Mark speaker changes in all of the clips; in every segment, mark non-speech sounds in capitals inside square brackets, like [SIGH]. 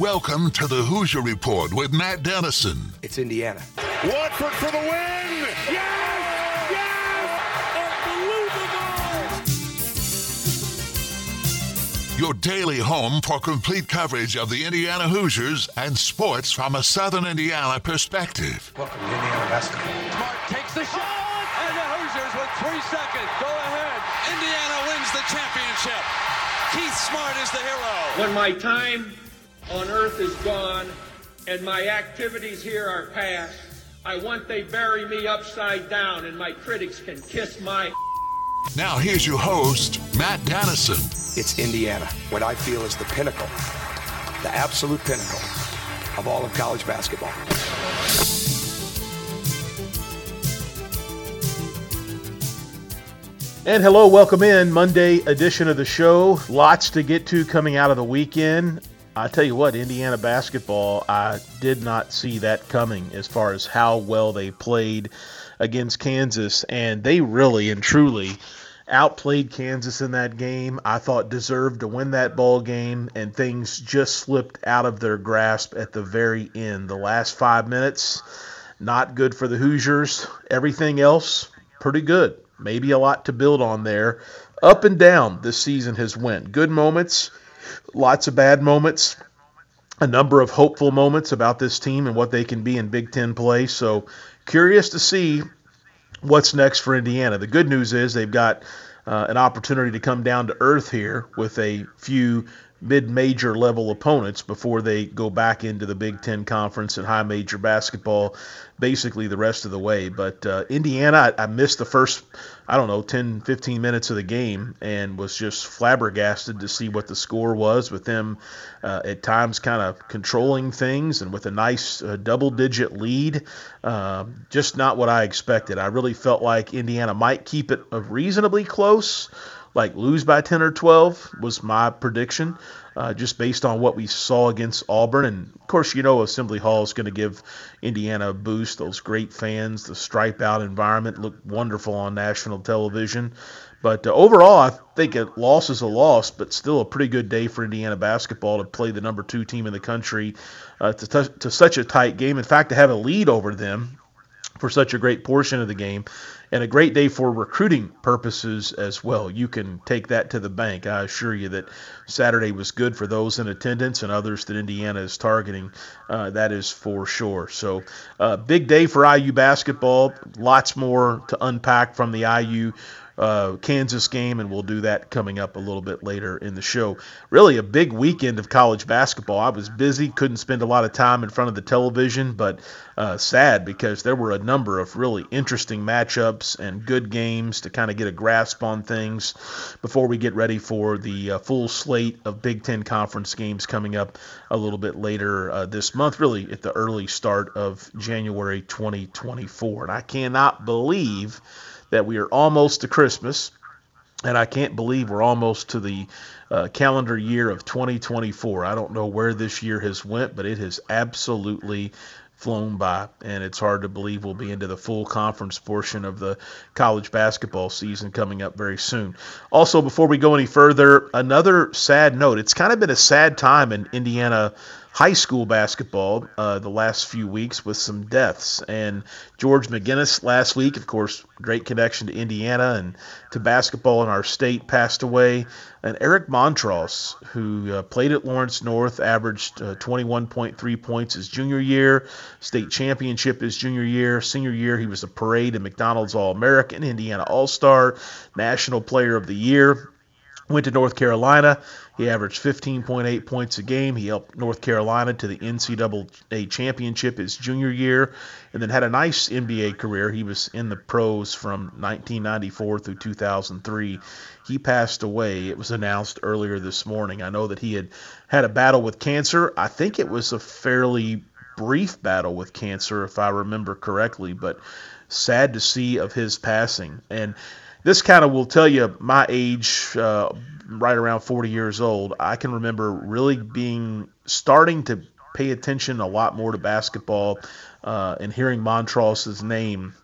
Speaker 1: Welcome to the Hoosier Report with Matt Dennison.
Speaker 2: It's Indiana.
Speaker 3: Watford for the win! Yes! Yes! Unbelievable!
Speaker 1: Your daily home for complete coverage of the Indiana Hoosiers and sports from a Southern Indiana perspective.
Speaker 2: Welcome to Indiana basketball.
Speaker 4: Smart takes the shot, and the Hoosiers with three seconds go ahead. Indiana wins the championship. Keith Smart is the hero.
Speaker 5: When my time on earth is gone and my activities here are past, I want they bury me upside down and my critics can kiss my.
Speaker 1: Now here's your host, Matt Dennison.
Speaker 2: It's Indiana, what I feel is the pinnacle, the absolute pinnacle of all of college basketball.
Speaker 6: And hello, welcome in Monday edition of the show. Lots to get to coming out of the weekend. I tell you what, Indiana basketball, I did not see that coming as far as how well they played against Kansas, and they really and truly outplayed Kansas in that game. I thought deserved to win that ball game, and things just slipped out of their grasp at the very end. The last five minutes, not good for the Hoosiers. Everything else, pretty good. Maybe a lot to build on there. Up and down this season has went. Good moments, lots of bad moments, a number of hopeful moments about this team and what they can be in Big Ten play. So curious to see what's next for Indiana. The good news is they've got uh, an opportunity to come down to earth here with a few mid-major level opponents before they go back into the Big Ten Conference and high major basketball basically the rest of the way. But uh, Indiana, I, I, missed the first, I don't know, 10, 15 minutes of the game and was just flabbergasted to see what the score was with them uh, at times kind of controlling things and with a nice uh, double digit lead. Um, just not what I expected. I really felt like Indiana might keep it reasonably close like lose by 10 or 12 was my prediction, uh, just based on what we saw against Auburn. And of course, you know, Assembly Hall is going to give Indiana a boost. Those great fans, the stripe out environment looked wonderful on national television. But uh, overall, I think a loss is a loss, but still a pretty good day for Indiana basketball to play the number two team in the country uh, to, t- to such a tight game. In fact, to have a lead over them for such a great portion of the game and a great day for recruiting purposes as well. You can take that to the bank. I assure you that Saturday was good for those in attendance and others that Indiana is targeting. Uh, that is for sure. So, uh, big day for IU basketball. Lots more to unpack from the IU uh, Kansas game, and we'll do that coming up a little bit later in the show. Really, a big weekend of college basketball. I was busy, couldn't spend a lot of time in front of the television, but uh, sad because there were a number of really interesting matchups and good games to kind of get a grasp on things before we get ready for the uh, full slate of Big Ten Conference games coming up a little bit later uh, this month, really at the early start of January 2024. And I cannot believe that we are almost to Christmas, and I can't believe we're almost to the uh, calendar year of 2024. I don't know where this year has went, but it has absolutely flown by, and it's hard to believe we'll be into the full conference portion of the college basketball season coming up very soon. Also, before we go any further, another sad note. It's kind of been a sad time in Indiana high school basketball uh, the last few weeks with some deaths. And George McGinnis last week, of course, great connection to Indiana and to basketball in our state, passed away. And Eric Montross, who uh, played at Lawrence North, averaged uh, 21.3 points his junior year, state championship his junior year. Senior year, he was a parade and McDonald's All American, Indiana All Star, National Player of the Year. Went to North Carolina. He averaged 15.8 points a game. He helped North Carolina to the NCAA championship his junior year, and then had a nice NBA career. He was in the pros from 1994 through 2003. He passed away. It was announced earlier this morning. I know that he had had a battle with cancer. I think it was a fairly brief battle with cancer, if I remember correctly, but sad to see of his passing. And this kind of will tell you my age, uh, right around 40 years old. I can remember really being starting to pay attention a lot more to basketball uh, and hearing Montross's name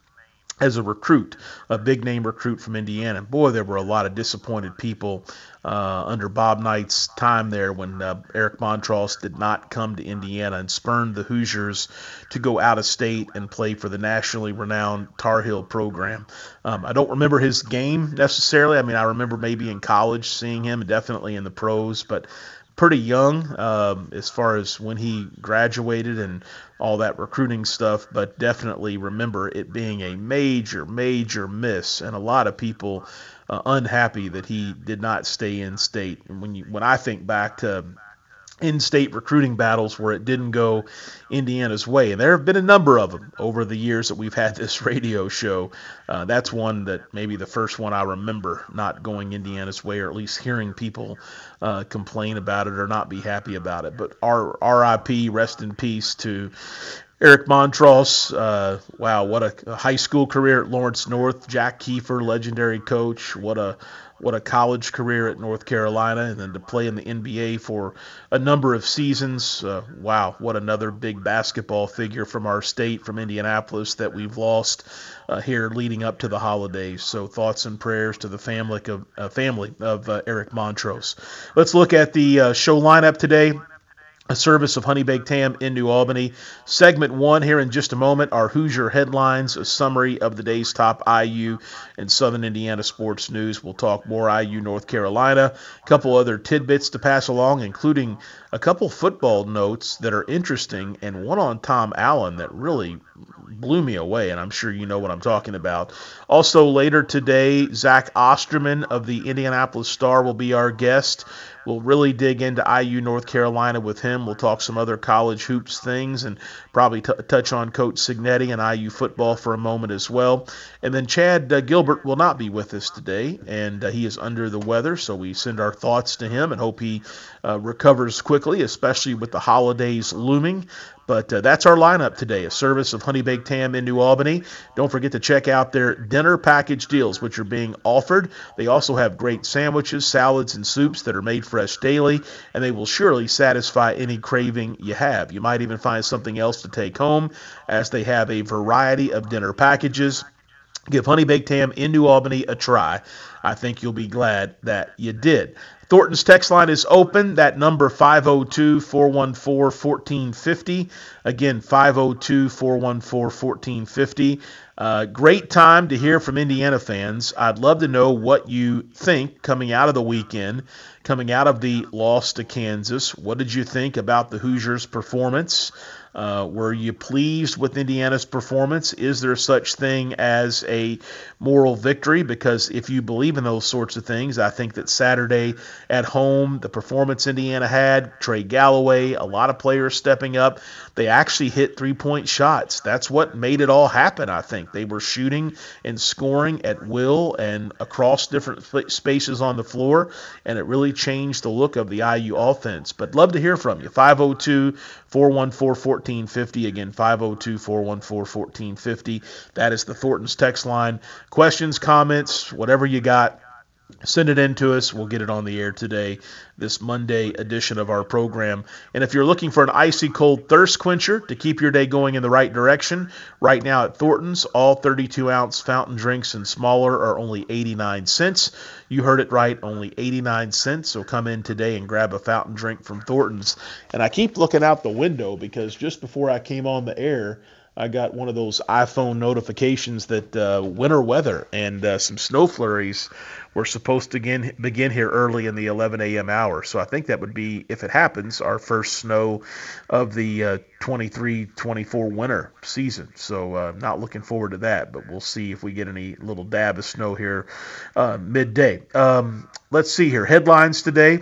Speaker 6: as a recruit, a big name recruit from Indiana. Boy, there were a lot of disappointed people uh, under Bob Knight's time there when uh, Eric Montross did not come to Indiana and spurned the Hoosiers to go out of state and play for the nationally renowned Tar Heel program. Um, I don't remember his game necessarily. I mean, I remember maybe in college seeing him, definitely in the pros, but pretty young um, as far as when he graduated and all that recruiting stuff, but definitely remember it being a major, major miss, and a lot of people uh, unhappy that he did not stay in state. And when you when I think back to in-state recruiting battles where it didn't go Indiana's way. And there have been a number of them over the years that we've had this [LAUGHS] radio show. Uh, that's one that maybe the first one I remember not going Indiana's way, or at least hearing people uh, complain about it or not be happy about it. But R- RIP, rest in peace to Eric Montross, uh, wow, what a, high school career at Lawrence North. Jack Keefer, legendary coach. What a what a college career at North Carolina, and then to play in the NBA for a number of seasons. Uh, wow, what another big basketball figure from our state, from Indianapolis, that we've lost uh, here leading up to the holidays. So thoughts and prayers to the family of uh, family of uh, Eric Montross. Let's look at the uh, show lineup today a service of Honey Baked Ham in New Albany. Segment one here in just a moment are Hoosier headlines, a summary of the day's top IU and Southern Indiana sports news. We'll talk more IU North Carolina, a couple other tidbits to pass along, including a couple football notes that are interesting, and one on Tom Allen that really blew me away, and I'm sure you know what I'm talking about. Also, later today, Zach Osterman of the Indianapolis Star will be our guest. We'll really dig into IU North Carolina with him. We'll talk some other college hoops things and probably t- touch on Coach Cignetti and IU football for a moment as well. And then Chad uh, Gilbert will not be with us today, and uh, he is under the weather, so we send our thoughts to him and hope he uh, recovers quickly, especially with the holidays looming. But uh, that's our lineup today a service of Honey Baked Ham in New Albany. Don't forget to check out their dinner package deals, which are being offered. They also have great sandwiches, salads, and soups that are made fresh daily, and they will surely satisfy any craving you have. You might even find something else to take home, as they have a variety of dinner packages. Give Honey Baked Ham in New Albany a try. I think you'll be glad that you did. Thornton's text line is open. That number 502 414 1450. Again, 502 414 1450. Uh, great time to hear from Indiana fans. I'd love to know what you think coming out of the weekend, coming out of the loss to Kansas. What did you think about the Hoosiers' performance? Uh, were you pleased with Indiana's performance? Is there such thing as a moral victory? Because if you believe in those sorts of things, I think that Saturday at home, the performance Indiana had, Trey Galloway, a lot of players stepping up, they actually hit three point shots. That's what made it all happen, I think. They were shooting and scoring at will and across different spaces on the floor, and it really changed the look of the IU offense. But love to hear from you. 502 414 1450. Again, 502 414 1450. That is the Thornton's text line. Questions, comments, whatever you got, send it in to us. We'll get it on the air today, this Monday edition of our program. And if you're looking for an icy cold thirst quencher to keep your day going in the right direction, right now at Thornton's, all 32 ounce fountain drinks and smaller are only 89 cents. You heard it right, only 89 cents. So come in today and grab a fountain drink from Thornton's. And I keep looking out the window because just before I came on the air, I got one of those iPhone notifications that uh, winter weather and uh, some snow flurries were supposed to begin, begin here early in the 11 a.m. hour. So I think that would be, if it happens, our first snow of the uh, 23 24 winter season. So uh, not looking forward to that, but we'll see if we get any little dab of snow here uh, midday. Um, let's see here. Headlines today.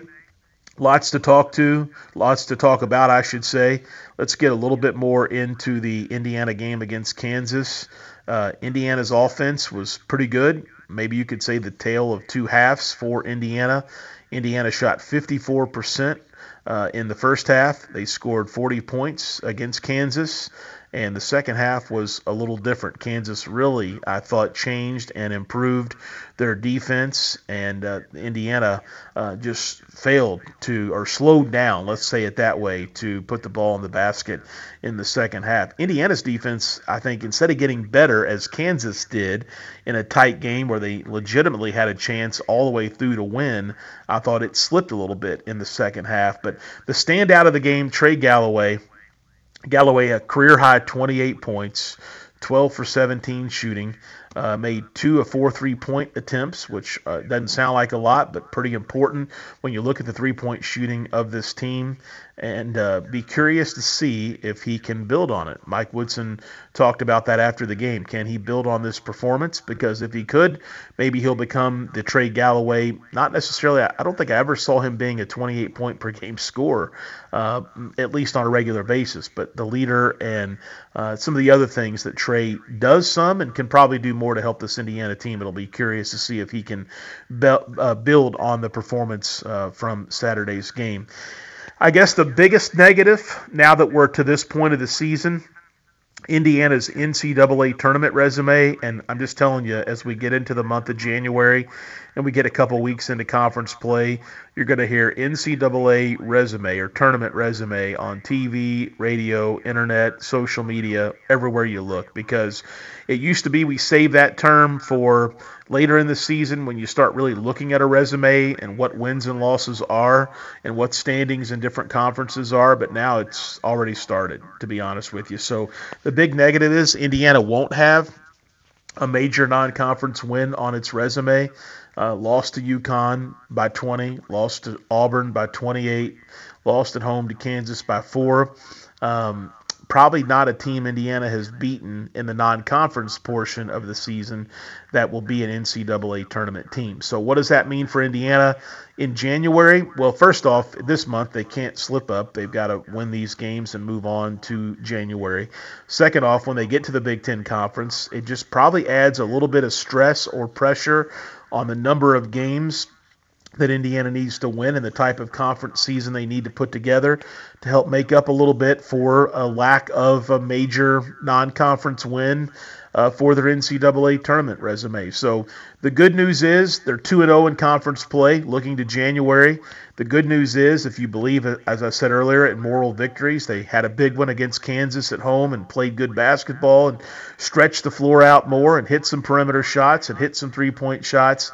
Speaker 6: Lots to talk to, lots to talk about, I should say. Let's get a little bit more into the Indiana game against Kansas. Uh, Indiana's offense was pretty good. Maybe you could say the tale of two halves for Indiana. Indiana shot 54% uh, in the first half. They scored 40 points against Kansas. And the second half was a little different. Kansas really, I thought, changed and improved their defense, and uh, Indiana uh, just failed to, or slowed down, let's say it that way, to put the ball in the basket in the second half. Indiana's defense, I think, instead of getting better as Kansas did in a tight game where they legitimately had a chance all the way through to win, I thought it slipped a little bit in the second half. But the standout of the game, Trey Galloway Galloway a career high 28 points, 12 for 17 shooting. Uh, made two of four three point attempts, which uh, doesn't sound like a lot, but pretty important when you look at the three point shooting of this team. And uh, be curious to see if he can build on it. Mike Woodson talked about that after the game. Can he build on this performance? Because if he could, maybe he'll become the Trey Galloway. Not necessarily, I don't think I ever saw him being a 28 point per game scorer, uh, at least on a regular basis, but the leader and uh, some of the other things that Trey does some and can probably do more to help this Indiana team. It'll be curious to see if he can be- uh, build on the performance uh, from Saturday's game. I guess the biggest negative now that we're to this point of the season Indiana's NCAA tournament resume, and I'm just telling you, as we get into the month of January and we get a couple weeks into conference play, you're going to hear NCAA resume or tournament resume on TV, radio, internet, social media, everywhere you look. Because it used to be we save that term for later in the season when you start really looking at a resume and what wins and losses are and what standings in different conferences are. But now it's already started, to be honest with you. So the big negative is Indiana won't have a major non conference win on its resume. Uh, lost to UConn by 20, lost to Auburn by 28, lost at home to Kansas by four. Um, probably not a team Indiana has beaten in the non-conference portion of the season that will be an NCAA tournament team. So what does that mean for Indiana in January? Well, first off, this month they can't slip up. They've got to win these games and move on to January. Second off, when they get to the Big Ten Conference, it just probably adds a little bit of stress or pressure on the number of games that Indiana needs to win and the type of conference season they need to put together to help make up a little bit for a lack of a major non conference win uh, for their NCAA tournament resume. So the good news is they're 2 0 in conference play, looking to January. The good news is, if you believe, as I said earlier, in moral victories, they had a big one against Kansas at home and played good basketball and stretched the floor out more and hit some perimeter shots and hit some three point shots.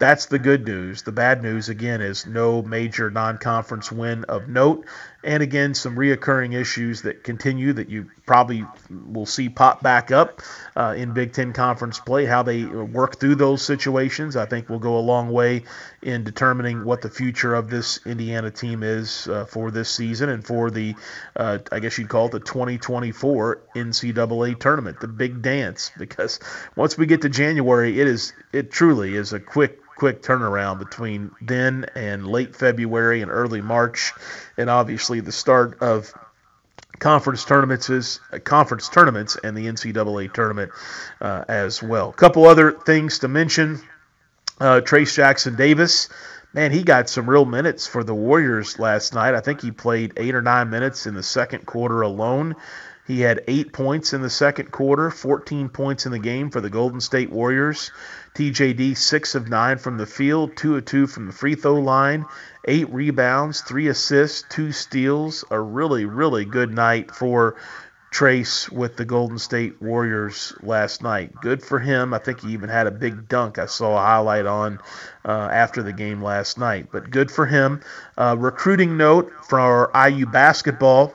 Speaker 6: That's the good news. The bad news, again, is no major non conference win of note. And again, some reoccurring issues that continue that you probably will see pop back up uh, in Big Ten conference play. How they work through those situations, I think, will go a long way in determining what the future of this Indiana team is uh, for this season and for the, uh, I guess you'd call it the 2024 NCAA tournament, the big dance. [LAUGHS] Because once we get to January, it is it truly is a quick quick turnaround between then and late February and early March, and obviously the start of conference tournaments is uh, conference tournaments and the NCAA tournament uh, as well. A couple other things to mention: uh, Trayce Jackson Davis. Man, he got some real minutes for the Warriors last night. I think he played eight or nine minutes in the second quarter alone. He had eight points in the second quarter, 14 points in the game for the Golden State Warriors. TJD, 6 of 9 from the field, 2 of 2 from the free throw line, 8 rebounds, 3 assists, 2 steals. A really, really good night for Trayce with the Golden State Warriors last night. Good for him. I think he even had a big dunk I saw a highlight on uh, after the game last night. But good for him. Uh, recruiting note for IU basketball.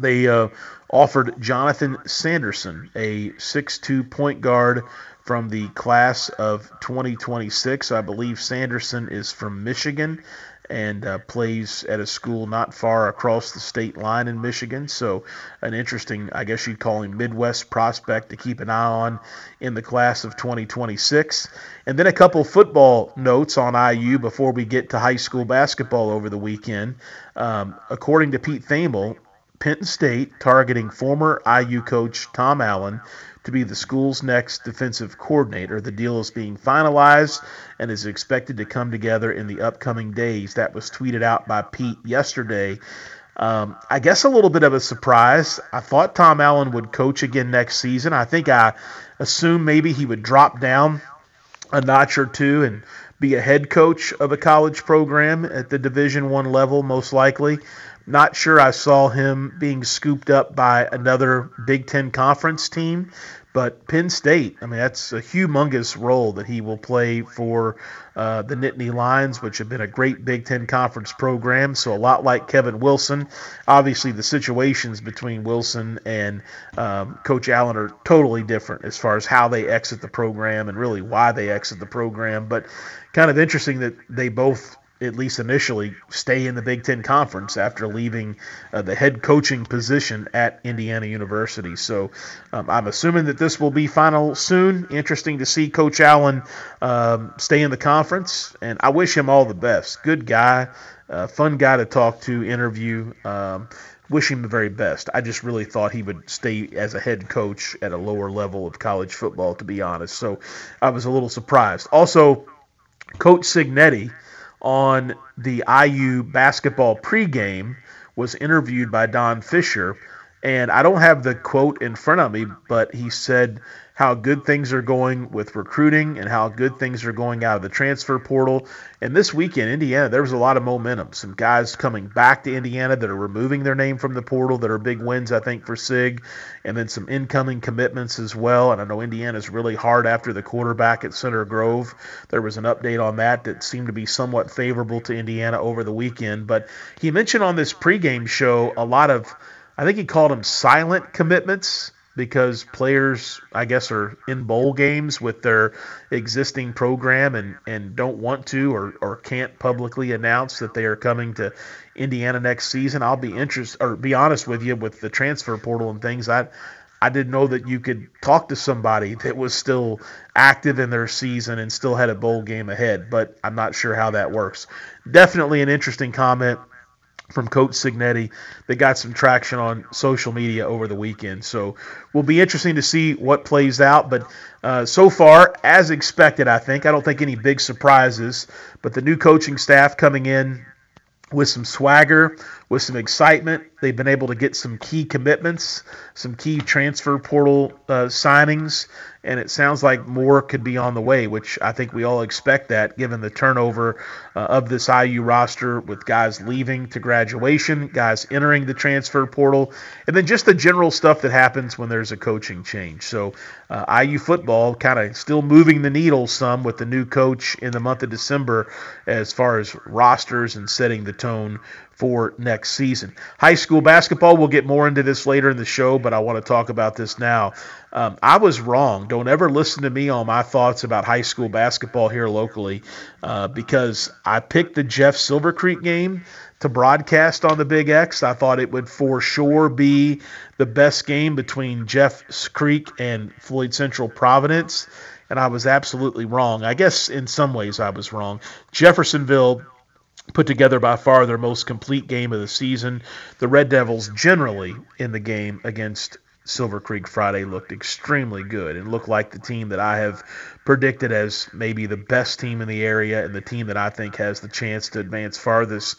Speaker 6: They uh, offered Jonathan Sanderson, a 6'2 point guard from the class of 2026. I believe Sanderson is from Michigan and uh, plays at a school not far across the state line in Michigan. So, an interesting, I guess you'd call him Midwest prospect to keep an eye on in the class of 2026. And then a couple football notes on IU before we get to high school basketball over the weekend. Um, according to Pete Thamel, Penn State targeting former IU coach Tom Allen to be the school's next defensive coordinator. The deal is being finalized and is expected to come together in the upcoming days. That was tweeted out by Pete yesterday. Um, I guess a little bit of a surprise. I thought Tom Allen would coach again next season. I think I assumed maybe he would drop down a notch or two and be a head coach of a college program at the Division One level, most likely. Not sure I saw him being scooped up by another Big Ten conference team, but Penn State, I mean, that's a humongous role that he will play for uh, the Nittany Lions, which have been a great Big Ten conference program. So, a lot like Kevin Wilson. Obviously, the situations between Wilson and um, Coach Allen are totally different as far as how they exit the program and really why they exit the program. But kind of interesting that they both at least initially, stay in the Big Ten Conference after leaving uh, the head coaching position at Indiana University. So um, I'm assuming that this will be final soon. Interesting to see Coach Allen um, stay in the conference, and I wish him all the best. Good guy, uh, fun guy to talk to, interview. Um, wish him the very best. I just really thought he would stay as a head coach at a lower level of college football, to be honest. So I was a little surprised. Also, Coach Cignetti on the IU basketball pregame was interviewed by Don Fisher. And I don't have the quote in front of me, but he said how good things are going with recruiting and how good things are going out of the transfer portal. And this weekend, Indiana, there was a lot of momentum. Some guys coming back to Indiana that are removing their name from the portal that are big wins, I think, for SIG. And then some incoming commitments as well. And I know Indiana's really hard after the quarterback at Center Grove. There was an update on that that seemed to be somewhat favorable to Indiana over the weekend. But he mentioned on this pregame show a lot of, I think he called them silent commitments because players, I guess, are in bowl games with their existing program and, and don't want to or, or can't publicly announce that they are coming to Indiana next season. I'll be interested or be honest with you with the transfer portal and things. I I didn't know that you could talk to somebody [LAUGHS] that was still active in their season and still had a bowl game ahead, but I'm not sure how that works. Definitely an interesting comment from Coach Cignetti that got some traction on social media over the weekend. So will be interesting to see what plays out. But uh, so far, as expected, I think. I don't think any big surprises. But the new coaching staff coming in with some swagger, with some excitement. They've been able to get some key commitments, some key transfer portal uh, signings, and it sounds like more could be on the way, which I think we all expect that given the turnover uh, of this IU roster with guys leaving to graduation, guys entering the transfer portal, and then just the general stuff that happens when there's a coaching change. So uh, IU football kind of still moving the needle some with the new coach in the month of December as far as rosters and setting the tone for next season. High school basketball, we'll get more into this later in the show, but I want to talk about this now. Um, I was wrong. Don't ever listen to me on my thoughts about high school basketball here locally uh, because I picked the Jeff Silver Creek game to broadcast on the Big X. I thought it would for sure be the best game between Jeff Creek and Floyd Central Providence. And I was absolutely wrong. I guess in some ways I was wrong. Jeffersonville put together by far their most complete game of the season. The Red Devils generally in the game against Silver Creek Friday looked extremely good and looked like the team that I have predicted as maybe the best team in the area and the team that I think has the chance to advance farthest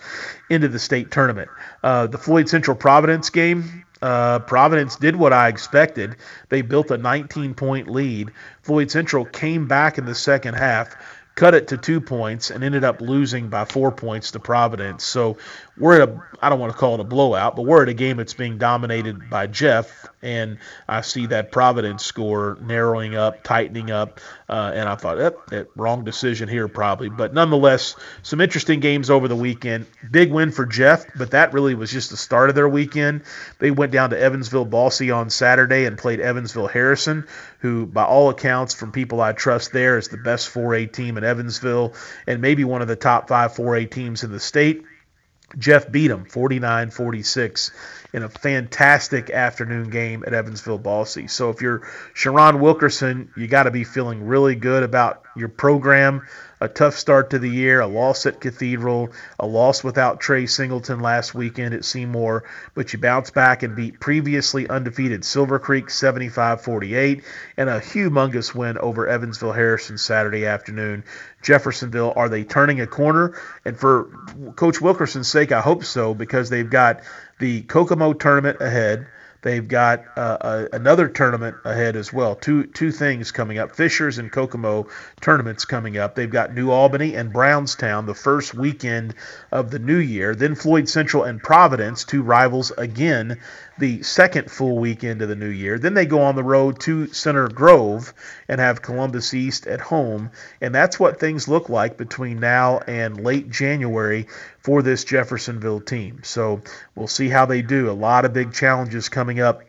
Speaker 6: into the state tournament. Uh, the Floyd Central Providence game, uh, Providence did what I expected. They built a 19 point lead. Floyd Central came back in the second half cut it to two points and ended up losing by four points to Providence. So we're at a I don't want to call it a blowout, but we're at a game that's being dominated by Jeff, and I see that Providence score narrowing up, tightening up, uh, and I thought, yep, eh, wrong decision here probably, but nonetheless, some interesting games over the weekend. Big win for Jeff, but that really was just the start of their weekend. They went down to Evansville Bosse on Saturday and played Evansville Harrison, who, by all accounts, from people I trust there, is the best 4A team in Evansville and maybe one of the top five 4A teams in the state. Jeff beat him 49 46 in a fantastic afternoon game at Evansville Bosse. So if you're Sharon Wilkerson, you got to be feeling really good about your program a tough start to the year, a loss at Cathedral, a loss without Trey Singleton last weekend at Seymour, but you bounce back and beat previously undefeated Silver Creek 75 48 and a humongous win over Evansville Harrison Saturday afternoon. Jeffersonville, are they turning a corner? And for Coach Wilkerson's sake, I hope so because they've got the Kokomo tournament ahead. They've got uh, another tournament ahead as well. Two two things coming up: Fishers and Kokomo tournaments coming up. They've got New Albany and Brownstown the first weekend of the new year. Then Floyd Central and Providence, two rivals again the second full weekend of the new year. Then they go on the road to Center Grove and have Columbus East at home. And that's what things look like between now and late January for this Jeffersonville team. So we'll see how they do. A lot of big challenges coming up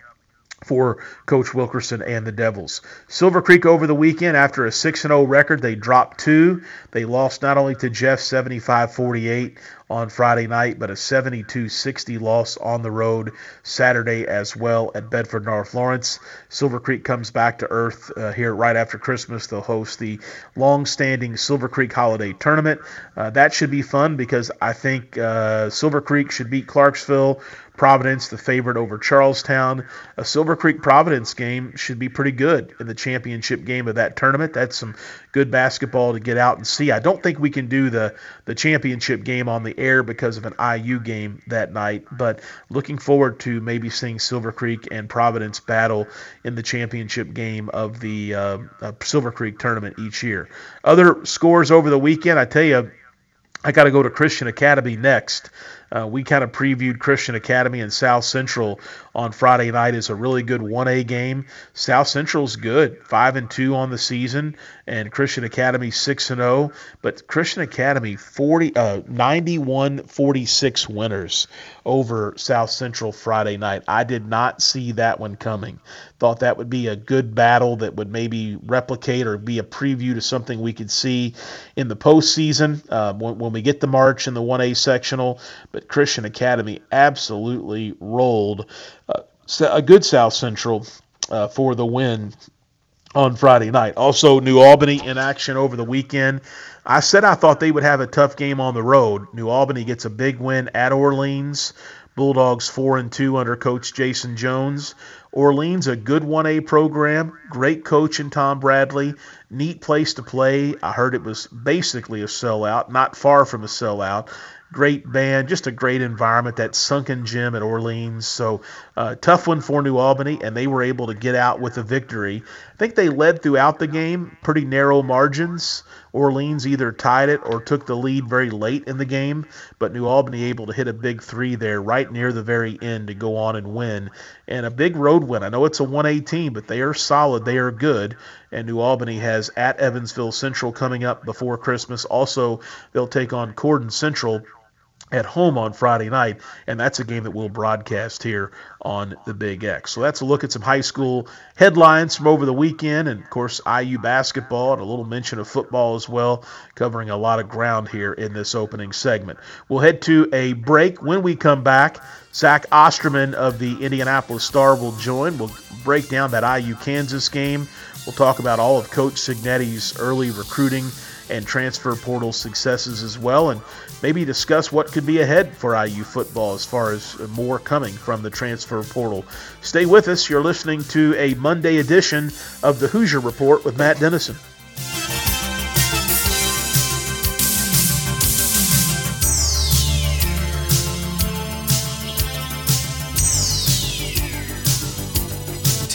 Speaker 6: for Coach Wilkerson and the Devils. Silver Creek over the weekend, after a 6 0 record, they dropped two. They lost not only to Jeff 75 48 on Friday night, but a 72 60 loss on the road Saturday as well at Bedford North Lawrence. Silver Creek comes back to earth uh, here right after Christmas. They'll host the long standing Silver Creek Holiday Tournament. Uh, that should be fun because I think uh, Silver Creek should beat Clarksville Providence, the favorite over Charlestown. A Silver Creek Providence game should be pretty good in the championship game of that tournament. That's some good basketball to get out and see. I don't think we can do the the championship game on the air because of an IU game that night, but looking forward to maybe seeing Silver Creek and Providence battle in the championship game of the uh, uh, Silver Creek tournament each year. Other scores over the weekend, I tell you, I got to go to Christian Academy next. Uh, we kind of previewed Christian Academy and South Central on Friday night as a really good 1A game. South Central's good, 5 and 2 on the season and Christian Academy 6 and 0, but Christian Academy 40 uh 91-46 winners over South Central Friday night. I did not see that one coming. Thought that would be a good battle that would maybe replicate or be a preview to something we could see in the postseason uh, when, when we get the March in the 1A sectional. But Christian Academy absolutely rolled uh, a good South Central uh, for the win on Friday night. Also, New Albany in action over the weekend. I said I thought they would have a tough game on the road. New Albany gets a big win at Orleans. Bulldogs 4 and 2 under coach Jason Jones. Orleans a good 1A program, great coach in Tom Bradley, neat place to play. I heard it was basically a sellout, not far from a sellout great band, just a great environment. That sunken gym at Orleans. So uh, tough one for New Albany, and they were able to get out with a victory. I think they led throughout the game, pretty narrow margins. Orleans either tied it or took the lead very late in the game, but New Albany able to hit a big three there right near the very end to go on and win. And a big road win. I know it's a 118, but they are solid. They are good. And New Albany has at Evansville Central coming up before Christmas. Also, they'll take on Corydon Central at home on Friday night, and that's a game that we'll broadcast here on the Big X. So that's a look at some high school headlines from over the weekend, and of course IU basketball and a little mention of football as well, covering a lot of ground here in this opening segment. We'll head to a break. When we come back, Zach Osterman of the Indianapolis Star will join. We'll break down that IU Kansas game. We'll talk about all of Coach Cignetti's early recruiting and transfer portal successes as well, and maybe discuss what could be ahead for IU football as far as more coming from the transfer portal. Stay with us. You're listening to a Monday edition of the Hoosier Report with Matt Dennison.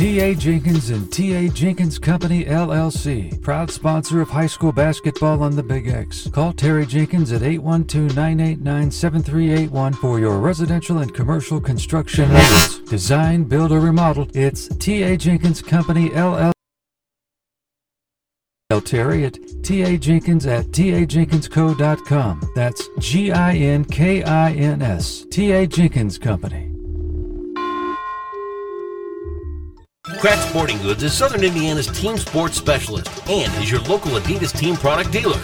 Speaker 7: T.A. Jenkins and T.A. Jenkins Company, LLC, proud sponsor of high school basketball on the Big X. Call Terry Jenkins at 812-989-7381 for your residential and commercial construction needs. Design, build, or remodel, it's T.A. Jenkins Company, LLC. Terry at T.A. Jenkins at tajenkinsco.com. That's G I N K I N S. T.A. Jenkins Company.
Speaker 8: Kraft Sporting Goods is Southern Indiana's team sports specialist and is your local Adidas team product dealer.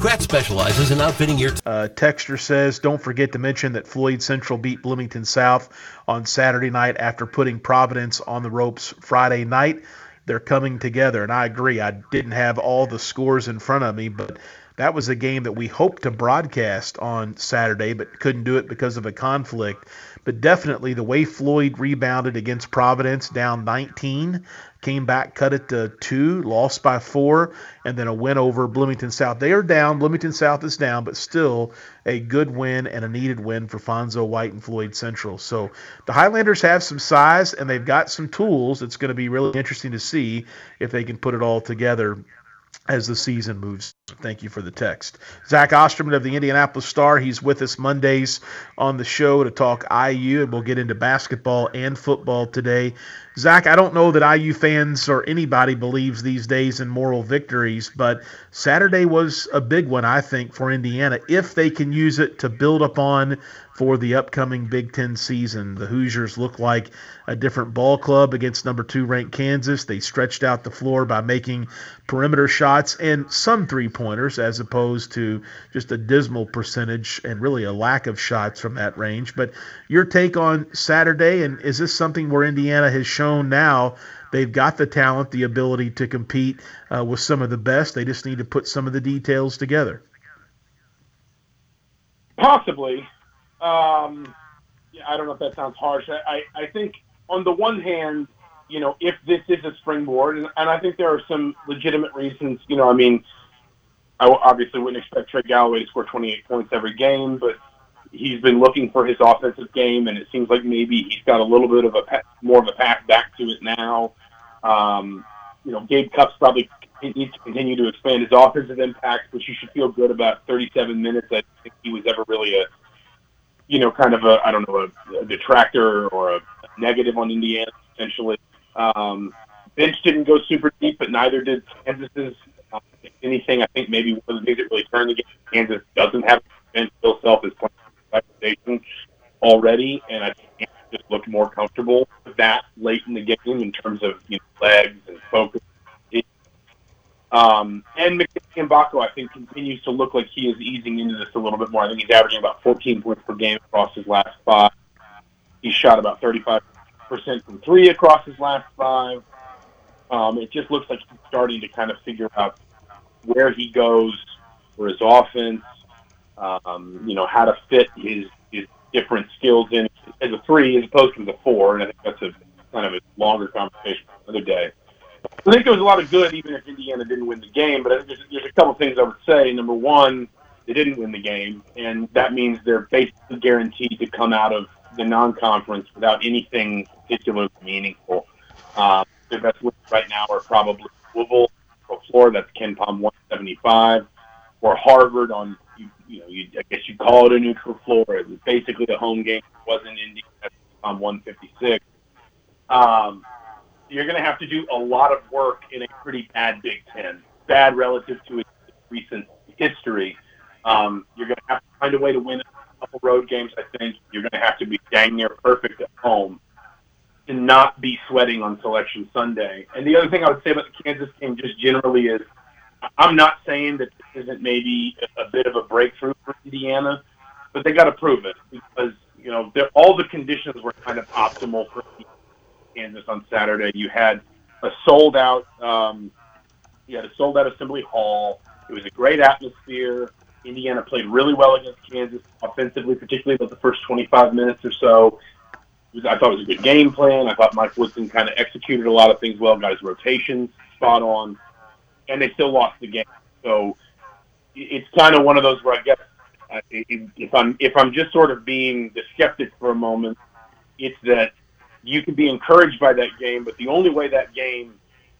Speaker 8: Kraft specializes in outfitting your. T-
Speaker 6: uh, Texter says, don't forget to mention that Floyd Central beat Bloomington South on Saturday night after putting Providence on the ropes Friday night. they're coming together. And I agree. I didn't have all the scores in front of me, but that was a game that we hoped to broadcast on Saturday, but couldn't do it because of a conflict. But definitely the way Floyd rebounded against Providence, down 19, came back, cut it to two, lost by four, and then a win over Bloomington South. They are down. Bloomington South is down, but still a good win and a needed win for Fonzo White and Floyd Central. So the Highlanders have some size and they've got some tools. It's going to be really interesting to see if they can put it all together as the season moves. Thank you for the text. Zach Osterman of the Indianapolis Star. He's with us Mondays on the show to talk IU, and we'll get into basketball and football today. Zach, I don't know that IU fans or anybody believes these days in moral victories, but Saturday was a big one, I think, for Indiana if they can use it to build upon for the upcoming Big Ten season. The Hoosiers look like a different ball club against number two ranked Kansas. They stretched out the floor by making perimeter shots and some three pointers as opposed to just a dismal percentage and really a lack of shots from that range. But your take on Saturday, and is this something where Indiana has shown now? They've got the talent, the ability to compete uh, with some of the best. They just need to put some of the details together.
Speaker 9: Possibly. Um, yeah, I don't know if that sounds harsh. I, I, I think on the one hand, you know, if this is a springboard, and, and I think there are some legitimate reasons, you know, I mean, I obviously wouldn't expect Trey Galloway to score 28 points every game, but he's been looking for his offensive game, and it seems like maybe he's got a little bit of a more of a path back to it now. Um, you know, Gabe Cupps probably needs to continue to expand his offensive impact, but you should feel good about 37 minutes. I think he was ever really a you know, kind of a I don't know a, a detractor or a negative on Indiana potentially. Um, bench didn't go super deep, but neither did Kansas's. Uh, anything, I think maybe one of the things that really turned the game. Kansas doesn't have bench. Bill Self is playing already, and I think Kansas just looked more comfortable with that late in the game in terms of you know, legs and focus um, and Mgbako, I think, continues to look like he is easing into this a little bit more. I think he's averaging about 14 points per game across his last five. He shot about 35% from three across his last five. Um, it just looks like he's starting to kind of figure out where he goes for his offense, um, you know, how to fit his, his different skills in as a three as opposed to a four. And I think that's a kind of a longer conversation for another day. I think there was a lot of good, even if Indiana didn't win the game. But I think there's, there's a couple things I would say. Number one, they didn't win the game, and that means they're basically guaranteed to come out of the non-conference without anything particularly meaningful. Um, their best wins right now are probably Louisville, or Florida. That's KenPom 175, or Harvard on you, you know you, I guess you call it a neutral floor. It was basically a home game. It wasn't Indy. on 156. Um, you're going to have to do a lot of work in a pretty bad Big Ten, bad relative to its recent history. Um, you're going to have to find a way to win couple road games. I think you're going to have to be dang near perfect at home to not be sweating on Selection Sunday. And the other thing I would say about the Kansas game, just generally, is I'm not saying that this isn't maybe a bit of a breakthrough for Indiana, but they got to prove it because you know all the conditions were kind of optimal for Kansas on Saturday. You had a sold out, um, you had a sold out Assembly Hall. It was a great atmosphere. Indiana played really well against Kansas offensively, particularly about the first 25 minutes or so. Was, I thought it was a good game plan. I thought Mike Woodson kind of executed a lot of things well, got his rotations spot on, and they still lost the game. So it's kind of one of those where I guess if I'm if I'm just sort of being the skeptic for a moment, it's that you can be encouraged by that game, but the only way that game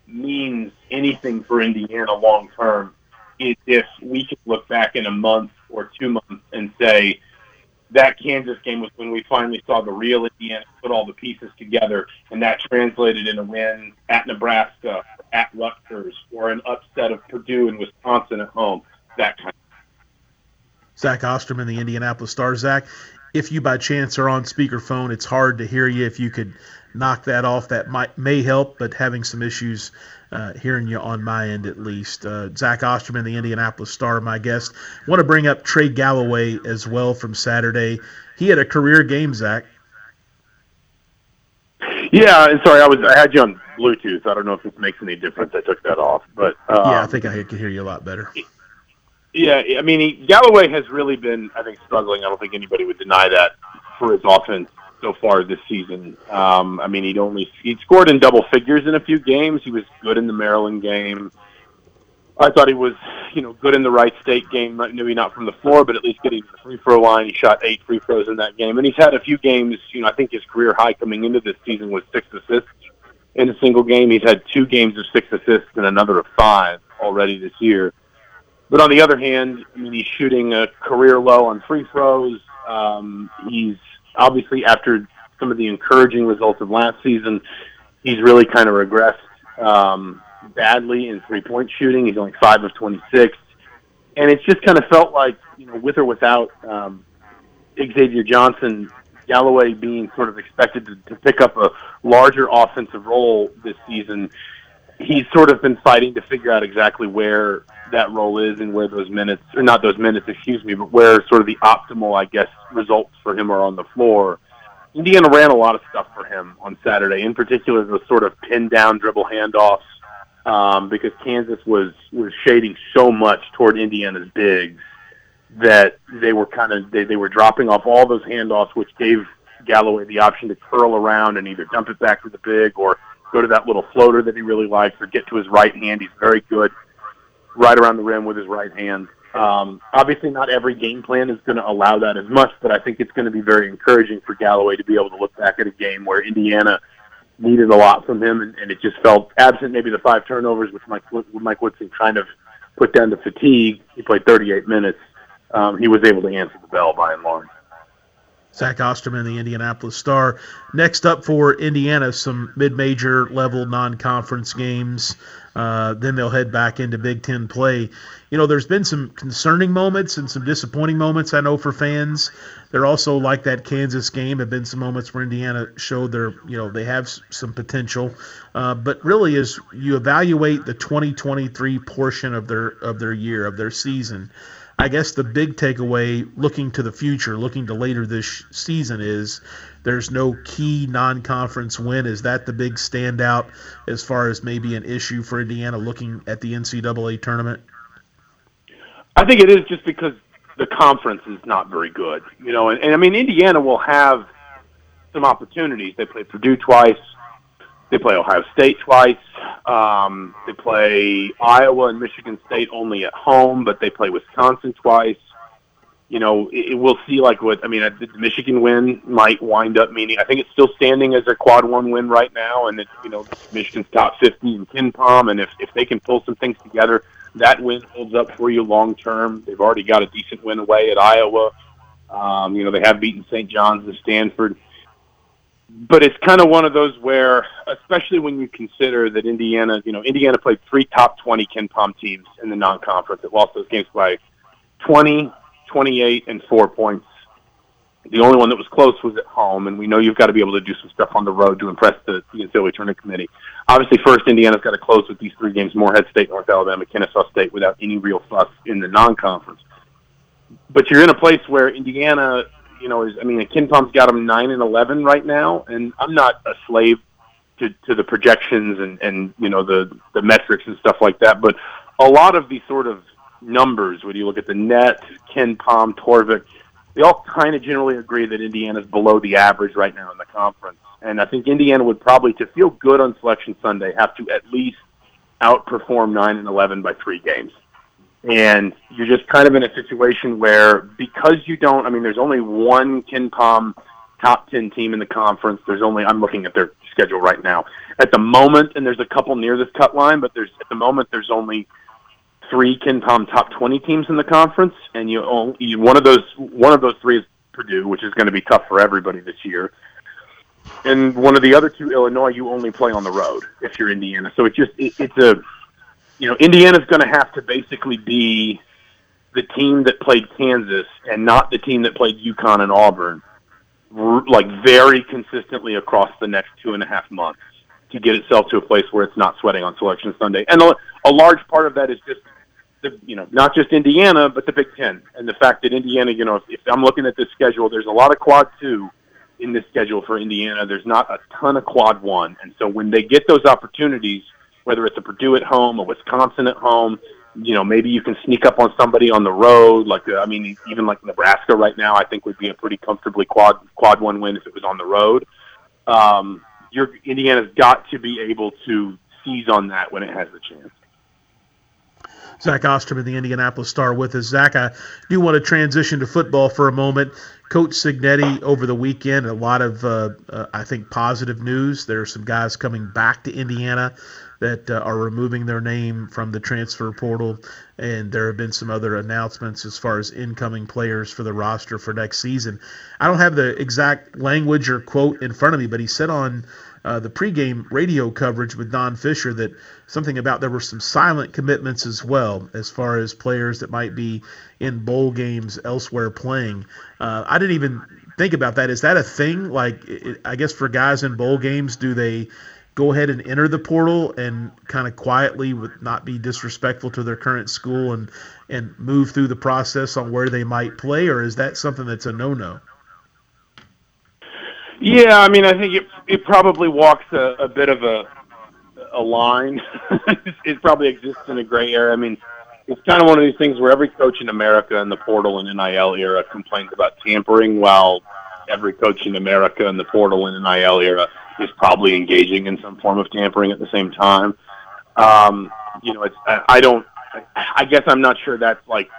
Speaker 9: means anything for Indiana long term is if we can look back in a month or two months and say that Kansas game was when we finally saw the real Indiana put all the pieces together, and that translated in a win at Nebraska, at Rutgers, or an upset of Purdue and Wisconsin at home. That kind. Of
Speaker 6: Zach the Indianapolis Star. Zach, if you by chance are on speakerphone, it's hard to hear you. If you could knock that off, that might may help. But having some issues uh, hearing you on my end at least. Uh, Zach Osterman, the Indianapolis Star, my guest. Want to bring up Trey Galloway as well from Saturday. He had a career game, Zach.
Speaker 9: Yeah, and sorry, I was I had you on Bluetooth. I don't know if it makes any difference. I took that off, but um,
Speaker 6: yeah, I think I can hear you a lot better.
Speaker 9: Yeah, I mean, he, Galloway has really been, I think, struggling. I don't think anybody would deny that for his offense so far this season. Um, I mean, he'd only he scored in double figures in a few games. He was good in the Maryland game. I thought he was, you know, good in the Wright State game. Maybe not from the floor, but at least getting to the free throw line. He shot eight free throws in that game, and he's had a few games. You know, I think his career high coming into this season was six assists in a single game. He's had two games of six assists and another of five already this year. But on the other hand, I mean, he's shooting a career low on free throws. Um, he's obviously after some of the encouraging results of last season, he's really kind of regressed um, badly in three point shooting. He's only five of twenty six, and it's just kind of felt like you know with or without um, Xavier Johnson, Galloway being sort of expected to, to pick up a larger offensive role this season. He's sort of been fighting to figure out exactly where that role is and where those minutes, or not those minutes, excuse me, but where sort of the optimal, I guess, results for him are on the floor. Indiana ran a lot of stuff for him on Saturday, in particular the sort of pin down dribble handoffs, um, because Kansas was was shading so much toward Indiana's bigs that they were kind of they, they were dropping off all those handoffs, which gave Galloway the option to curl around and either dump it back to the big or go to that little floater that he really likes or get to his right hand. He's very good right around the rim with his right hand. Um, obviously, not every game plan is going to allow that as much, but I think it's going to be very encouraging for Galloway to be able to look back at a game where Indiana needed a lot from him, and, and it just felt absent maybe the five turnovers, which Mike, Mike Woodson kind of put down to fatigue. He played 38 minutes. Um, he was able to answer the bell by and large.
Speaker 6: Zach Osterman, the Indianapolis Star. Next up for Indiana, some mid-major level non-conference games. Uh, then they'll head back into Big Ten play. You know, there's been some concerning moments and some disappointing moments, I know, for fans. There also, like that Kansas game, have been some moments where Indiana showed their, you know, they have some potential. Uh, but really, as you evaluate the 2023 portion of their of their year of their season, I guess the big takeaway, looking to the future, looking to later this season, is there's no key non-conference win. Is that the big standout as far as maybe an issue for Indiana looking at the NCAA tournament?
Speaker 9: I think it is just because the conference is not very good, you know. And, and I mean, Indiana will have some opportunities. They play Purdue twice. They play Ohio State twice. Um, they play Iowa and Michigan State only at home, but they play Wisconsin twice you know, it, we'll see like what I mean. The Michigan win might wind up meaning I think it's still standing as a quad one win right now, and it's you know Michigan's top fifty in KenPom, and if if they can pull some things together, that win holds up for you long term. They've already got a decent win away at Iowa. Um, you know, they have beaten St. John's and Stanford. But it's kind of one of those where, especially when you consider that Indiana, you know, Indiana played three top 20 KenPom teams in the non-conference. It lost those games by 20, 28 and four points. The only one that was close was at home, and we know you've got to be able to do some stuff on the road to impress the, the NCAA tournament committee. Obviously, first Indiana's got to close with these three games: Morehead State, North Alabama, Kennesaw State, without any real fuss in the non-conference. But you're in a place where Indiana, you know, is I mean, KenPom's got them nine and eleven right now, and I'm not a slave to, to the projections and and you know the the metrics and stuff like that, but a lot of these sort of numbers, when you look at the net, KenPom, Torvik, they all kind of generally agree that Indiana's below the average right now in the conference. And I think Indiana would probably, to feel good on Selection Sunday, have to at least outperform 9 and 11 by three games. And you're just kind of in a situation where, because you don't, I mean, there's only one KenPom top 10 team in the conference. There's only, I'm looking at their schedule right now. At the moment, and there's a couple near this cut line, but there's, at the moment, there's only three KenPom top 20 teams in the conference, and you, own, you one of those one of those three is Purdue, which is going to be tough for everybody this year. And one of the other two, Illinois, you only play on the road if you're Indiana. So it just it, it's a you know Indiana's going to have to basically be the team that played Kansas and not the team that played UConn and Auburn, like very consistently across the next two and a half months to get itself to a place where it's not sweating on Selection Sunday. And a, large part of that is just the you know not just Indiana but the Big Ten and the fact that Indiana you know if, if I'm looking at this schedule there's a lot of quad two in this schedule for Indiana. There's not a ton of quad one, and so when they get those opportunities, whether it's a Purdue at home, a Wisconsin at home, you know, maybe you can sneak up on somebody on the road. Like, uh, I mean, even like Nebraska right now, I think would be a pretty comfortably quad quad one win if it was on the road. Um, your Indiana's got to be able to seize on that when it has the chance.
Speaker 6: Zach Osterman, in the Indianapolis Star, with us. Zach, I do want to transition to football for a moment. Coach Cignetti over the weekend, a lot of, uh, uh, I think, positive news. There are some guys coming back to Indiana that uh, are removing their name from the transfer portal, and there have been some other announcements as far as incoming players for the roster for next season. I don't have the exact language or quote in front of me, but he said on uh, the pregame radio coverage with Don Fisher that something about there were some silent commitments as well as far as players that might be in bowl games elsewhere playing. Uh, I didn't even think about that. Is that a thing? Like, it, I guess for guys in bowl games, do they go ahead and enter the portal and kind of quietly, would not be disrespectful to their current school and and move through the process on where they might play, or is that something that's a no-no?
Speaker 9: Yeah, I mean, I think it it probably walks a, a bit of a a line. [LAUGHS] it probably exists in a gray area. I mean, it's kind of one of these things where every coach in America in the portal and NIL era complains about tampering, while every coach in America in the portal and NIL era is probably engaging in some form of tampering at the same time. Um, you know, it's I, I don't. I guess I'm not sure that's like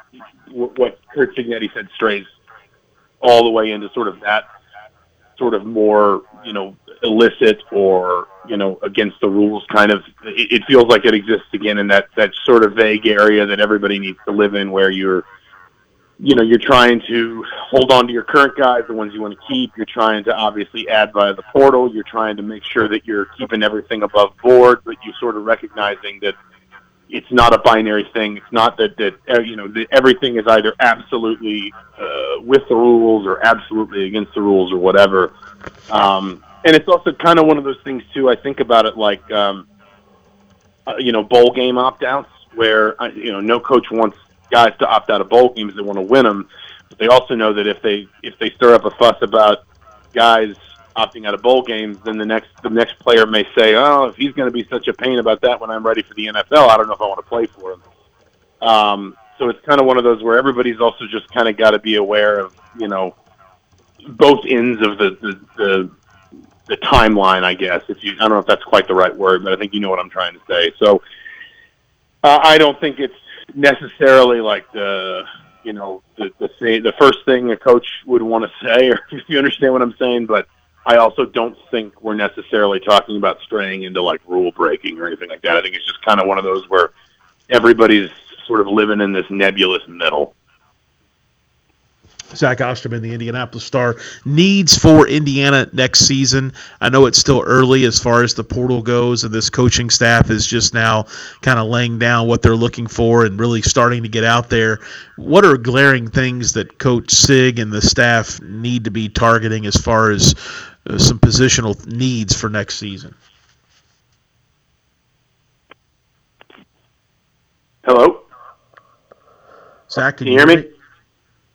Speaker 9: what Curt Cignetti said strays all the way into sort of that sort of more you know illicit or you know against the rules kind of it, it feels like it exists again in that that sort of vague area that everybody needs to live in where you're you know, you're trying to hold on to your current guys, the ones you want to keep. You're trying to obviously add via the portal. You're trying to make sure that you're keeping everything above board, but you're sort of recognizing that it's not a binary thing. It's not that that uh, you know that everything is either absolutely uh, with the rules or absolutely against the rules or whatever. Um, and it's also kind of one of those things too. I think about it like um, uh, you know bowl game opt outs, where uh, you know no coach wants guys to opt out of bowl games. They want to win them, but they also know that if they if they stir up a fuss about guys opting out of bowl games, then the next the next player may say, "Oh, if he's going to be such a pain about that when I'm ready for the NFL, I don't know if I want to play for him." Um, so it's kind of one of those where everybody's also just kind of got to be aware of you know both ends of the the, the the timeline, I guess. If you, I don't know if that's quite the right word, but I think you know what I'm trying to say. So, uh, I don't think it's necessarily like the you know the the the first thing a coach would want to say, [LAUGHS] or if you understand what I'm saying. But I also don't think we're necessarily talking about straying into like rule breaking or anything like that. I think it's just kind of one of those where everybody's sort of living in this nebulous middle.
Speaker 6: Zach Osterman, the Indianapolis Star, needs for Indiana next season. I know it's still early as far as the portal goes, and this coaching staff is just now kind of laying down what they're looking for and really starting to get out there. What are glaring things that Coach Sig and the staff need to be targeting as far as uh, some positional needs for next season?
Speaker 9: Hello?
Speaker 6: Zach, can,
Speaker 9: can you hear me? me?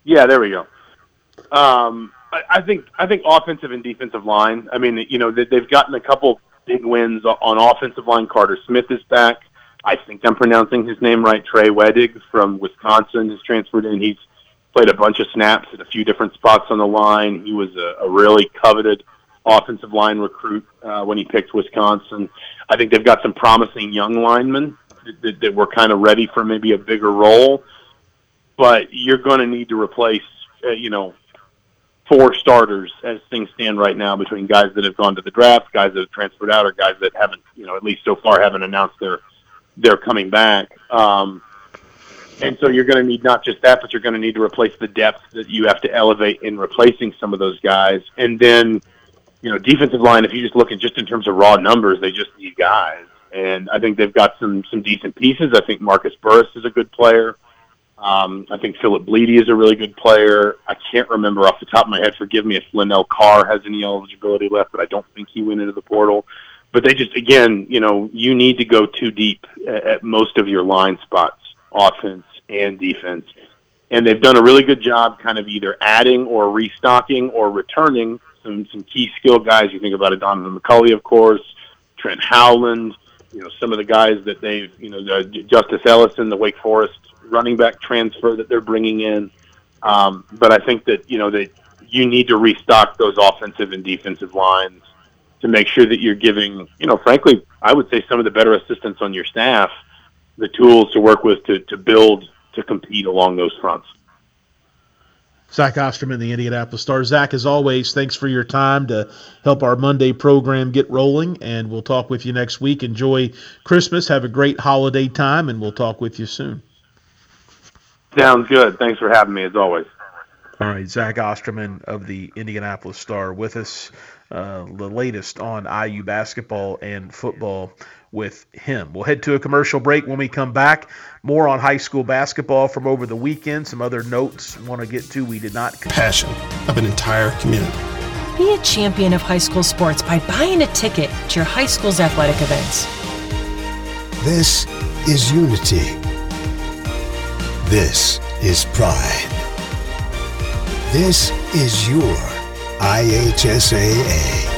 Speaker 9: Yeah, there we go. Um, I, I think I think offensive and defensive line. I mean, you know, they, they've gotten a couple big wins on offensive line. Carter Smith is back. I think I'm pronouncing his name right. Trey Wedig from Wisconsin has transferred in. He's played a bunch of snaps at a few different spots on the line. He was a, a really coveted offensive line recruit uh, when he picked Wisconsin. I think they've got some promising young linemen that, that, that were kind of ready for maybe a bigger role but you're going to need to replace, uh, you know, four starters as things stand right now between guys that have gone to the draft, guys that have transferred out, or guys that haven't, you know, at least so far haven't announced their they're coming back. Um, and so you're going to need not just that, but you're going to need to replace the depth that you have to elevate in replacing some of those guys. And then, you know, defensive line. If you just look at just in terms of raw numbers, they just need guys. And I think they've got some some decent pieces. I think Marcus Burris is a good player. Um, I think Philip Blidi is a really good player. I can't remember off the top of my head. Forgive me if Lanell Carr has any eligibility left, but I don't think he went into the portal. But they just, again, you know, you need to go too deep at, most of your line spots, offense and defense. And they've done a really good job kind of either adding or restocking or returning some some key skill guys. You think about it, Donaven McCulley, of course, Trent Howland. You know some of the guys that they've you know the Justice Ellison, the Wake Forest running back transfer that they're bringing in. Um, but I think that you know that you need to restock those offensive and defensive lines to make sure that you're giving, you know, frankly, I would say some of the better assistants on your staff the tools to work with to, to build to compete along those fronts.
Speaker 6: Zach Osterman, the Indianapolis Star. Zach, as always, thanks for your time to help our Monday program get rolling, and we'll talk with you next week. Enjoy Christmas. Have a great holiday time, and we'll talk with you soon.
Speaker 9: Sounds good. Thanks for having me, as always.
Speaker 6: All right, Zach Osterman of the Indianapolis Star with us. Uh, the latest on IU basketball and football with him. We'll head to a commercial break when we come back. More on high school basketball from over the weekend. Some other notes want to get to. We did not.
Speaker 10: Passion of an entire community.
Speaker 11: Be a champion of high school sports by buying a ticket to your high school's athletic events.
Speaker 12: This is unity. This is pride. This is your IHSAA.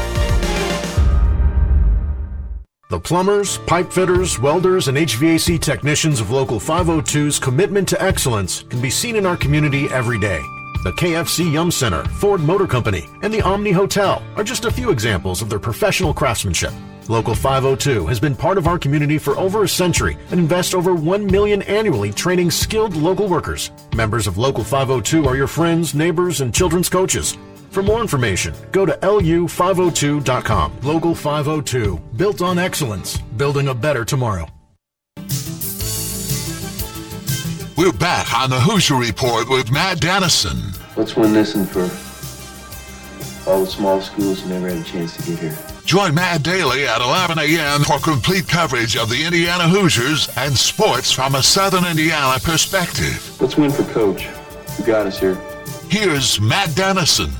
Speaker 13: The plumbers, pipe fitters, welders, and HVAC technicians of Local 502's commitment to excellence can be seen in our community every day. The KFC Yum Center, Ford Motor Company, and the Omni Hotel are just a few examples of their professional craftsmanship. Local 502 has been part of our community for over a century and invests over 1 million annually training skilled local workers. Members of Local 502 are your friends, neighbors, and children's coaches. For more information, go to lu502.com. Local 502, built on excellence, building a better tomorrow.
Speaker 1: We're back on the Hoosier Report with Matt Dennison.
Speaker 14: Let's win this one for all the small schools who never had a chance to get here.
Speaker 1: Join Matt Daly at 11 a.m. for complete coverage of the Indiana Hoosiers and sports from a Southern Indiana perspective.
Speaker 14: Let's win for Coach, who got us here.
Speaker 1: Here's Matt Dennison.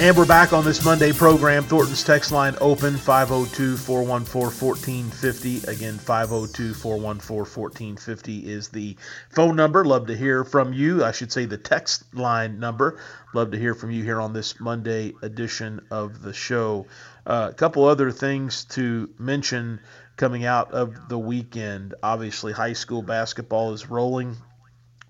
Speaker 6: And we're back on this Monday program. Thornton's text line open 502 414 1450. Again, 502 414 1450 is the phone number. Love to hear from you. I should say the text line number. Love to hear from you here on this Monday edition of the show. Uh, a couple other things to mention coming out of the weekend. Obviously, high school basketball is rolling.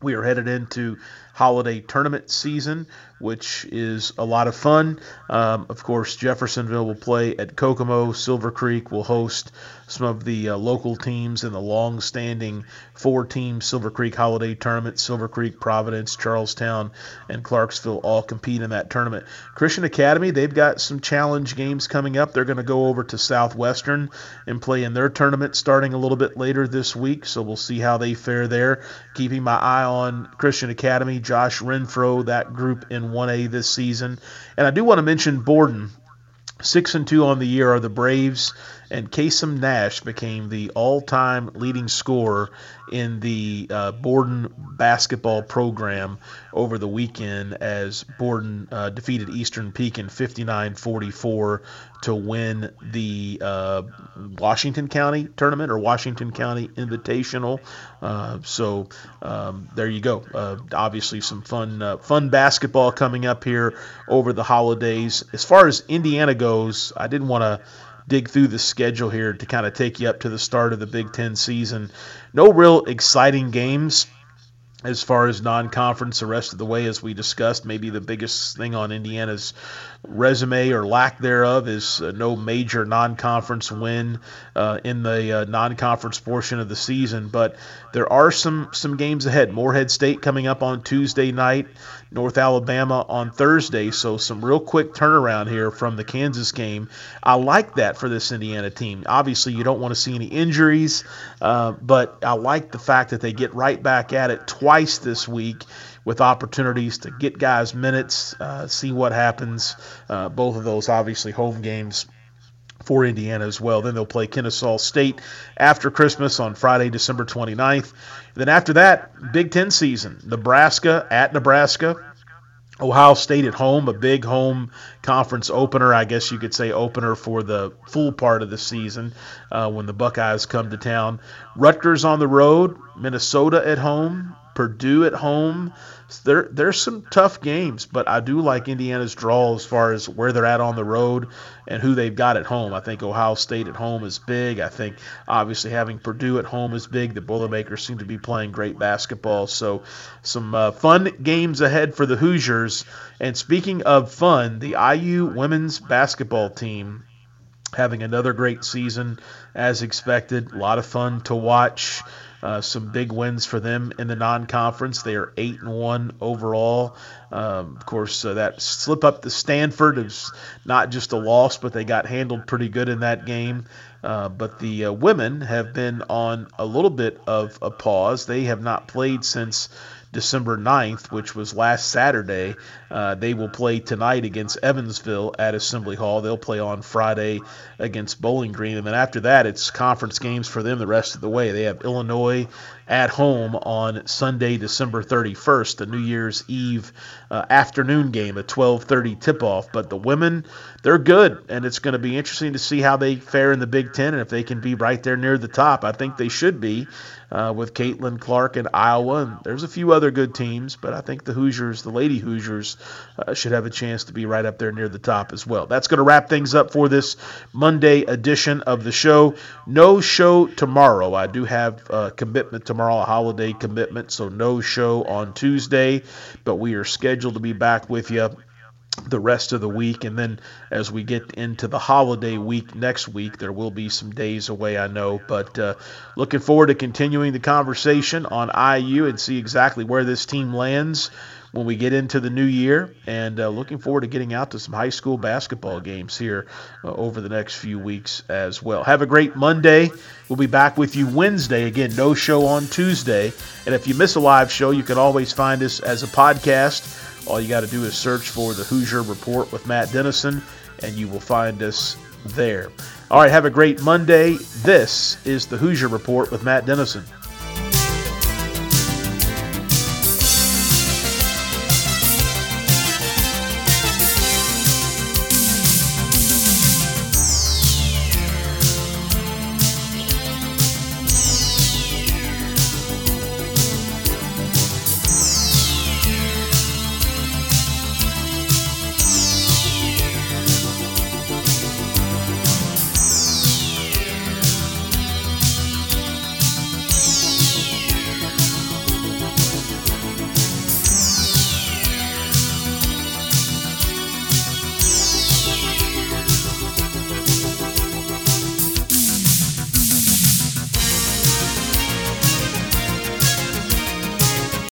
Speaker 6: We are headed into holiday tournament season, which is a lot of fun. Um, of course, Jeffersonville will play at Kokomo. Silver Creek will host some of the uh, local teams in the long-standing four-team Silver Creek Holiday Tournament. Silver Creek, Providence, Charlestown, and Clarksville all compete in that tournament. Christian Academy, they've got some challenge games coming up. They're going to go over to Southwestern and play in their tournament starting a little bit later this week. So we'll see how they fare there. Keeping my eye on Christian Academy, Josh Renfro, that group in 1A this season. And I do want to mention Borden. Six and two on the year are the Braves, and Kasem Nash became the all-time leading scorer in the uh, Borden basketball program over the weekend as Borden uh, defeated Eastern Pekin 59-44 to win the uh, Washington County tournament or Washington County Invitational. Uh, so um, there you go. Uh, obviously, some fun uh, fun basketball coming up here over the holidays. As far as Indiana goes, I didn't want to dig through the schedule here to kind of take you up to the start of the Big Ten season. No real exciting games as far as non-conference the rest of the way as we discussed maybe the biggest thing on indiana's resume or lack thereof is uh, no major non-conference win uh, in the uh, non-conference portion of the season. But there are some some games ahead. Morehead state coming up on tuesday night north alabama on thursday. So some real quick turnaround here from the kansas game. I like that for this indiana team. Obviously you don't want to see any injuries uh, but i like the fact that they get right back at it twice this week with opportunities to get guys minutes, uh, see what happens. Uh, both of those, obviously, home games for Indiana as well. Then they'll play Kennesaw State after Christmas on Friday, December 29th. Then after that, Big Ten season. Nebraska at Nebraska Ohio State at home, a big home conference opener, I guess you could say opener for the full part of the season uh, when the Buckeyes come to town. Rutgers on the road, Minnesota at home, Purdue at home. There, there's some tough games, but I do like Indiana's draw as far as where they're at on the road and who they've got at home. I think Ohio State at home is big. I think obviously having Purdue at home is big. The Boilermakers seem to be playing great basketball. So some uh, fun games ahead for the Hoosiers. And speaking of fun, the IU women's basketball team having another great season as expected. A lot of fun to watch. Uh, some big wins for them in the non-conference. They are eight and one overall. Um, of course, uh, that slip up to Stanford is not just a loss, but they got handled pretty good in that game. Uh, but the uh, women have been on a little bit of a pause. They have not played since December 9th, which was last Saturday. Uh, they will play tonight against Evansville at Assembly Hall. They'll play on Friday against Bowling Green. And then after that, it's conference games for them the rest of the way. They have Illinois at home on Sunday, December 31st, the New Year's Eve uh, afternoon game, a 12:30 tip-off. But the women, they're good, and it's going to be interesting to see how they fare in the Big Ten and if they can be right there near the top. I think they should be uh, with Caitlin Clark and Iowa, and there's a few other good teams, but I think the Hoosiers, the Lady Hoosiers, uh, should have a chance to be right up there near the top as well. That's going to wrap things up for this Monday edition of the show. No show tomorrow. I do have a commitment tomorrow, a holiday commitment, so no show on Tuesday, but we are scheduled to be back with you the rest of the week. And then as we get into the holiday week next week, there will be some days away, I know. But uh, looking forward to continuing the conversation on IU and see exactly where this team lands when we get into the new year. And uh, looking forward to getting out to some high school basketball games here uh, over the next few weeks as well. Have a great Monday. We'll be back with you Wednesday. Again, no show on Tuesday. And if you miss a live show, you can always find us as a podcast all you got to do is search for the Hoosier Report with Matt Dennison, and you will find us there. All right, have a great Monday. This is the Hoosier Report with Matt Dennison.